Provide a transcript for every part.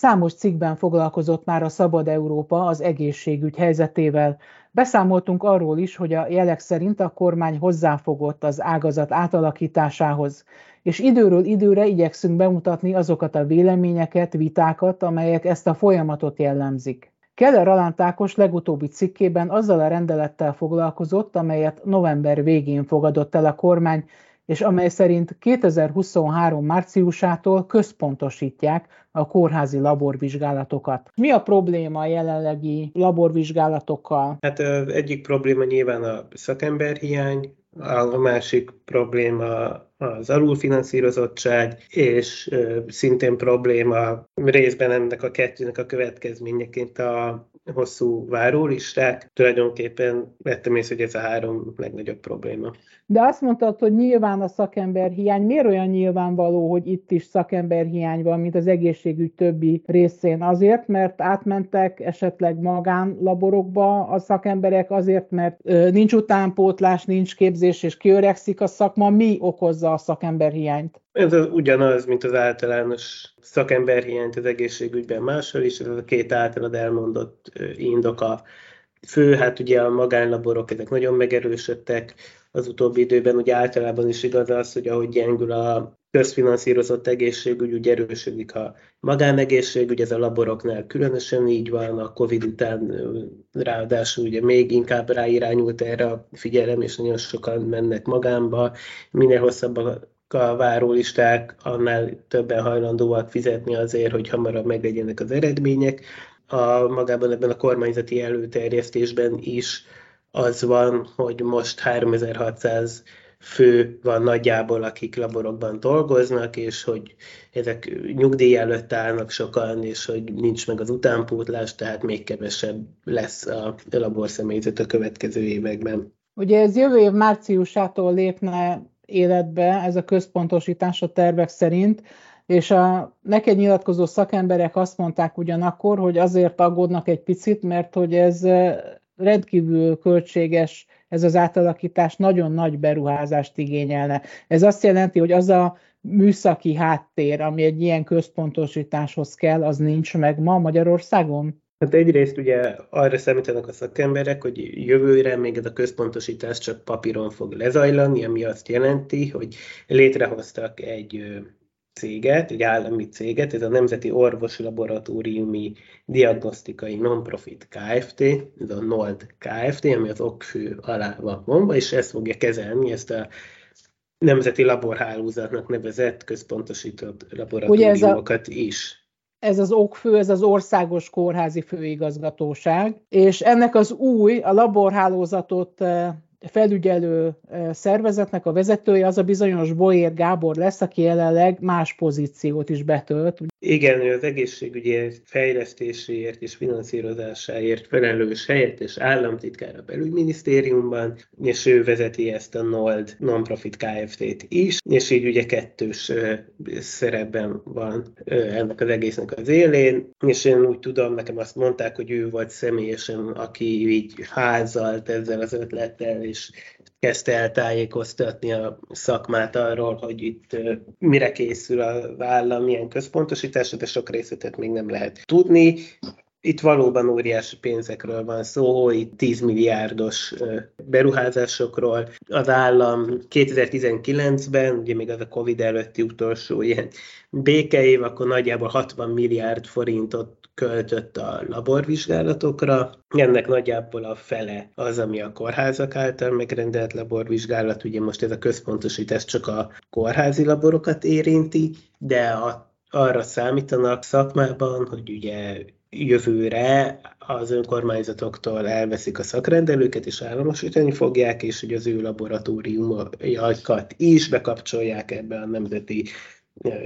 Számos cikkben foglalkozott már a Szabad Európa az egészségügy helyzetével. Beszámoltunk arról is, hogy a jelek szerint a kormány hozzáfogott az ágazat átalakításához, és időről időre igyekszünk bemutatni azokat a véleményeket, vitákat, amelyek ezt a folyamatot jellemzik. Keller Alánt Ákos legutóbbi cikkében azzal a rendelettel foglalkozott, amelyet november végén fogadott el a kormány, és amely szerint 2023 márciusától központosítják a kórházi laborvizsgálatokat. Mi a probléma a jelenlegi laborvizsgálatokkal? Hát egyik probléma nyilván a szakemberhiány, a másik probléma az alulfinanszírozottság, és szintén probléma részben ennek a kettőnek a következményeként a hosszú várólisták. Tulajdonképpen vettem észre, hogy ez a három legnagyobb probléma. De azt mondtad, hogy nyilván a szakember hiány. Miért olyan nyilvánvaló, hogy itt is szakember hiány van, mint az egészségügy többi részén? Azért, mert átmentek esetleg magánlaborokba a szakemberek, azért, mert nincs utánpótlás, nincs képzés és kiöregszik a szakma. Mi okozza a szakember hiányt? Ez az ugyanaz, mint az általános szakemberhiányt az egészségügyben máshol is, ez a két általad elmondott indok a fő, hát ugye a magánlaborok, ezek nagyon megerősödtek az utóbbi időben, ugye általában is igaz az, hogy ahogy gyengül a közfinanszírozott egészségügy, úgy erősödik a magánegészségügy, ez a laboroknál különösen így van, a Covid után ráadásul ugye még inkább ráirányult erre a figyelem, és nagyon sokan mennek magánba, minél hosszabb a a várólisták, annál többen hajlandóak fizetni azért, hogy hamarabb meglegyenek az eredmények. A, magában ebben a kormányzati előterjesztésben is az van, hogy most 3600 fő van nagyjából, akik laborokban dolgoznak, és hogy ezek nyugdíj előtt állnak sokan, és hogy nincs meg az utánpótlás, tehát még kevesebb lesz a laborszemélyzet a következő években. Ugye ez jövő év márciusától lépne életbe ez a központosítás a tervek szerint, és a neked nyilatkozó szakemberek azt mondták ugyanakkor, hogy azért aggódnak egy picit, mert hogy ez rendkívül költséges, ez az átalakítás nagyon nagy beruházást igényelne. Ez azt jelenti, hogy az a műszaki háttér, ami egy ilyen központosításhoz kell, az nincs meg ma Magyarországon? Hát egyrészt ugye arra számítanak a szakemberek, hogy jövőre még ez a központosítás csak papíron fog lezajlani, ami azt jelenti, hogy létrehoztak egy céget, egy állami céget, ez a Nemzeti Orvosi Laboratóriumi Diagnosztikai Nonprofit Kft., ez a NOLD Kft., ami az okfő alá van mondva, és ezt fogja kezelni, ezt a nemzeti laborhálózatnak nevezett központosított laboratóriumokat is ez az okfő, ez az országos kórházi főigazgatóság, és ennek az új, a laborhálózatot eh, felügyelő szervezetnek a vezetője az a bizonyos Boér Gábor lesz, aki jelenleg más pozíciót is betölt. Igen, ő az egészségügyi fejlesztéséért és finanszírozásáért felelős helyettes államtitkár a belügyminisztériumban, és ő vezeti ezt a NOLD non-profit Kft-t is, és így ugye kettős szerepben van ennek az egésznek az élén, és én úgy tudom, nekem azt mondták, hogy ő volt személyesen, aki így házalt ezzel az ötlettel, és kezdte el tájékoztatni a szakmát arról, hogy itt mire készül a vállam, milyen központosításra, de sok részletet még nem lehet tudni. Itt valóban óriási pénzekről van szó, itt 10 milliárdos beruházásokról. Az állam 2019-ben, ugye még az a Covid előtti utolsó ilyen békeév, akkor nagyjából 60 milliárd forintot költött a laborvizsgálatokra. Ennek nagyjából a fele az, ami a kórházak által megrendelt laborvizsgálat. Ugye most ez a központosítás csak a kórházi laborokat érinti, de a, arra számítanak szakmában, hogy ugye jövőre az önkormányzatoktól elveszik a szakrendelőket, és államosítani fogják, és hogy az ő laboratóriumokat is bekapcsolják ebbe a nemzeti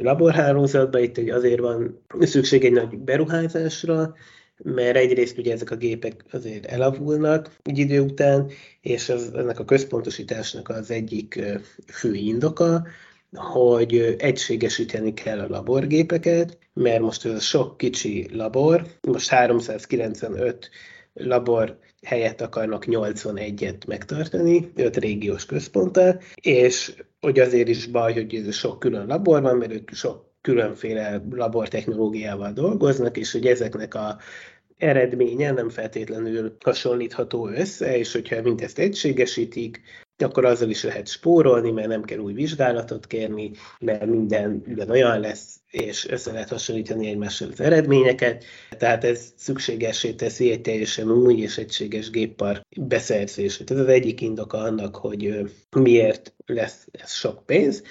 laborhálózatba, itt azért van szükség egy nagy beruházásra, mert egyrészt ugye ezek a gépek azért elavulnak egy idő után, és az, ennek a központosításnak az egyik fő indoka, hogy egységesíteni kell a laborgépeket, mert most ez a sok kicsi labor, most 395 labor helyett akarnak 81-et megtartani, 5 régiós központtal, és hogy azért is baj, hogy ez sok külön labor van, mert ők sok különféle labortechnológiával dolgoznak, és hogy ezeknek a eredménye nem feltétlenül hasonlítható össze, és hogyha mindezt egységesítik, akkor azzal is lehet spórolni, mert nem kell új vizsgálatot kérni, mert minden ugyanolyan lesz, és össze lehet hasonlítani egymással az eredményeket. Tehát ez szükségesé teszi egy teljesen új és egységes géppar beszerzését. Ez az egyik indoka annak, hogy miért lesz ez sok pénz.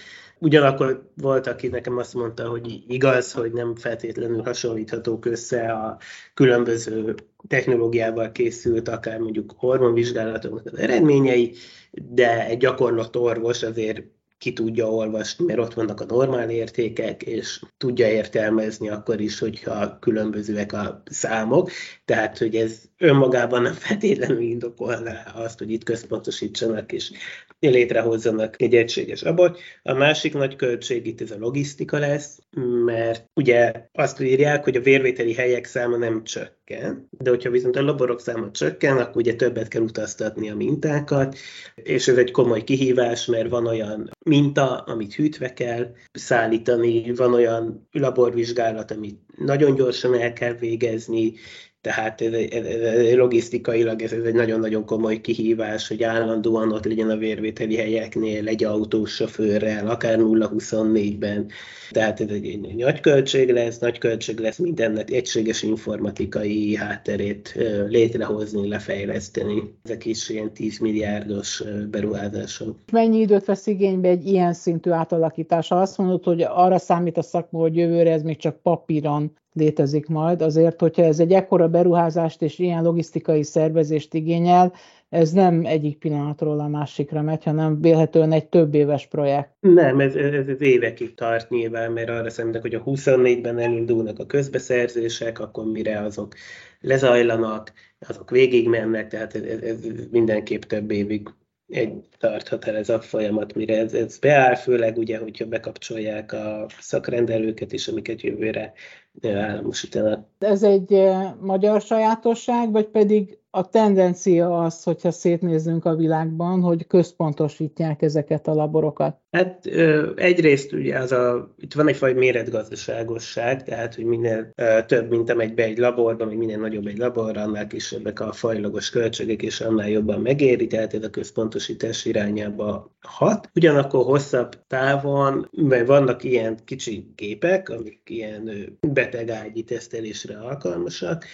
Ugyanakkor volt, aki nekem azt mondta, hogy igaz, hogy nem feltétlenül hasonlíthatók össze a különböző technológiával készült, akár mondjuk hormonvizsgálatoknak az eredményei, de egy gyakorlott orvos azért ki tudja olvasni, mert ott vannak a normál értékek, és tudja értelmezni akkor is, hogyha különbözőek a számok. Tehát, hogy ez önmagában nem feltétlenül indokolná azt, hogy itt központosítsanak és létrehozzanak egy egységes abort. A másik nagy költség itt ez a logisztika lesz, mert ugye azt írják, hogy a vérvételi helyek száma nem csökken, de hogyha viszont a laborok száma csökken, akkor ugye többet kell utaztatni a mintákat, és ez egy komoly kihívás, mert van olyan minta, amit hűtve kell szállítani, van olyan laborvizsgálat, amit nagyon gyorsan el kell végezni, tehát ez, ez, ez, logisztikailag ez, ez egy nagyon-nagyon komoly kihívás, hogy állandóan ott legyen a vérvételi helyeknél, egy autós sofőrrel, akár 0-24-ben. Tehát ez egy, egy nagy költség lesz, nagy költség lesz mindennek egységes informatikai hátterét létrehozni, lefejleszteni. Ezek is ilyen 10 milliárdos beruházások. Mennyi időt vesz igénybe egy ilyen szintű átalakítása? Azt mondod, hogy arra számít a szakma, hogy jövőre ez még csak papíron létezik majd. Azért, hogyha ez egy ekkora beruházást és ilyen logisztikai szervezést igényel, ez nem egyik pillanatról a másikra megy, hanem vélhetően egy több éves projekt. Nem, ez, ez, ez évekig tart nyilván, mert arra szerintem, hogy a 24-ben elindulnak a közbeszerzések, akkor mire azok lezajlanak, azok végigmennek, tehát ez, ez, ez mindenképp több évig egy tarthat el ez a folyamat, mire ez, ez beáll, főleg ugye, hogyha bekapcsolják a szakrendelőket is, amiket jövőre államosítanak. Ez egy magyar sajátosság, vagy pedig a tendencia az, hogyha szétnézzünk a világban, hogy központosítják ezeket a laborokat? Hát egyrészt ugye az a, itt van egyfajta méretgazdaságosság, tehát hogy minél több, mint amegy be egy laborba, vagy minél nagyobb egy labor, annál kisebbek a fajlagos költségek, és annál jobban megéri, tehát ez a központosítás irányába hat. Ugyanakkor hosszabb távon, mert vannak ilyen kicsi gépek, amik ilyen betegágyi tesztelésre alkalmasak,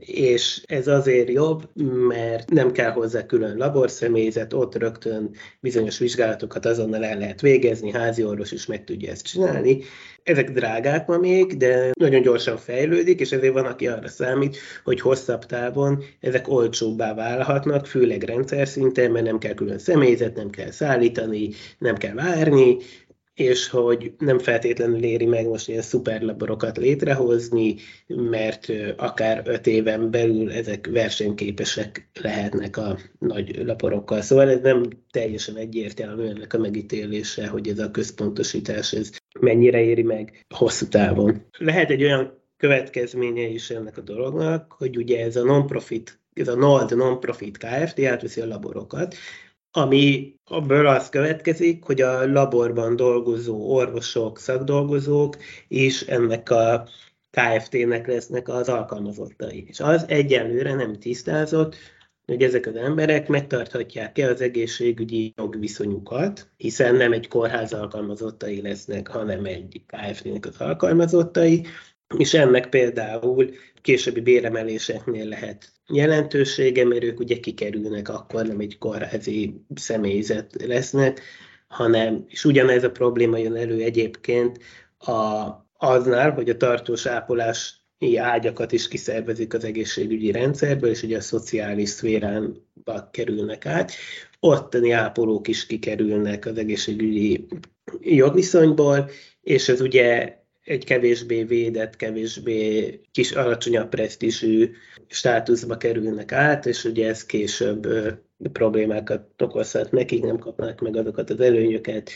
és ez azért jobb, mert nem kell hozzá külön laborszemélyzet, ott rögtön bizonyos vizsgálatokat azonnal el lehet végezni, házi orvos is meg tudja ezt csinálni. Ezek drágák ma még, de nagyon gyorsan fejlődik, és ezért van, aki arra számít, hogy hosszabb távon ezek olcsóbbá válhatnak, főleg rendszer szinten, mert nem kell külön személyzet, nem kell szállítani, nem kell várni, és hogy nem feltétlenül éri meg most ilyen szuperlaborokat létrehozni, mert akár öt éven belül ezek versenyképesek lehetnek a nagy laporokkal. Szóval ez nem teljesen egyértelmű ennek a megítélése, hogy ez a központosítás ez mennyire éri meg hosszú távon. Lehet egy olyan következménye is ennek a dolognak, hogy ugye ez a non-profit, ez a NOLD non-profit Kft. átveszi a laborokat, ami abból az következik, hogy a laborban dolgozó orvosok, szakdolgozók is ennek a KFT-nek lesznek az alkalmazottai. És az egyelőre nem tisztázott, hogy ezek az emberek megtarthatják-e az egészségügyi jogviszonyukat, hiszen nem egy kórház alkalmazottai lesznek, hanem egy KFT-nek az alkalmazottai, és ennek például későbbi béremeléseknél lehet jelentősége, mert ők ugye kikerülnek, akkor nem egy kórházi személyzet lesznek, hanem, és ugyanez a probléma jön elő egyébként a, aznál, hogy a tartós ápolás ágyakat is kiszervezik az egészségügyi rendszerből, és ugye a szociális szféránba kerülnek át. Ottani ápolók is kikerülnek az egészségügyi jogviszonyból, és ez ugye egy kevésbé védett, kevésbé kis alacsonyabb presztízsű státuszba kerülnek át, és ugye ez később problémákat okozhat nekik, nem kapnak meg azokat az előnyöket,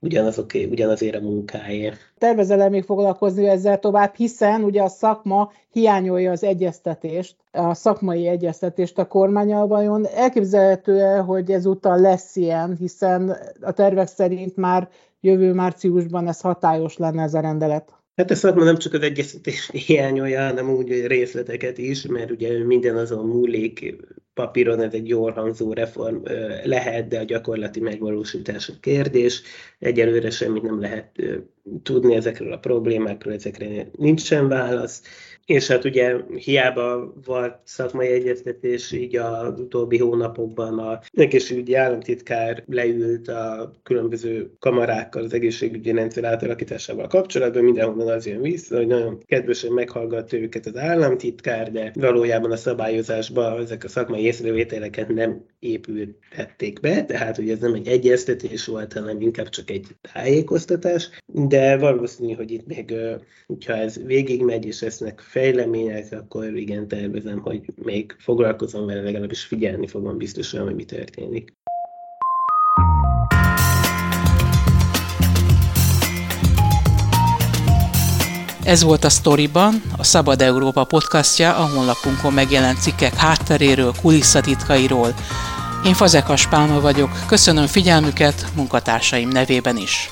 ugyanazok, ugyanazért a munkáért. Tervezel még foglalkozni ezzel tovább, hiszen ugye a szakma hiányolja az egyeztetést, a szakmai egyeztetést a kormányal vajon. Elképzelhető -e, hogy ezúttal lesz ilyen, hiszen a tervek szerint már jövő márciusban ez hatályos lenne ez a rendelet? Hát a szakma nem csak az egyeztetés hiányolja, hanem úgy részleteket is, mert ugye minden azon múlik, papíron ez egy jól hangzó reform lehet, de a gyakorlati megvalósítás a kérdés. Egyelőre semmit nem lehet tudni ezekről a problémákról, ezekre nincsen válasz és hát ugye hiába volt szakmai egyeztetés, így az utóbbi hónapokban a egészségügyi államtitkár leült a különböző kamarákkal az egészségügyi rendszer átalakításával kapcsolatban, mindenhonnan az jön vissza, hogy nagyon kedvesen meghallgatta őket az államtitkár, de valójában a szabályozásban ezek a szakmai észrevételeket nem épültették be, tehát hogy ez nem egy egyeztetés volt, hanem inkább csak egy tájékoztatás, de valószínű, hogy itt még, hogyha ez végigmegy, és lesznek fejlemények, akkor igen, tervezem, hogy még foglalkozom vele, legalábbis figyelni fogom biztosan, hogy mi történik. Ez volt a Storyban, a Szabad Európa podcastja, a honlapunkon megjelent cikkek hátteréről, kulisszatitkairól. Én Fazekas Pálma vagyok, köszönöm figyelmüket munkatársaim nevében is.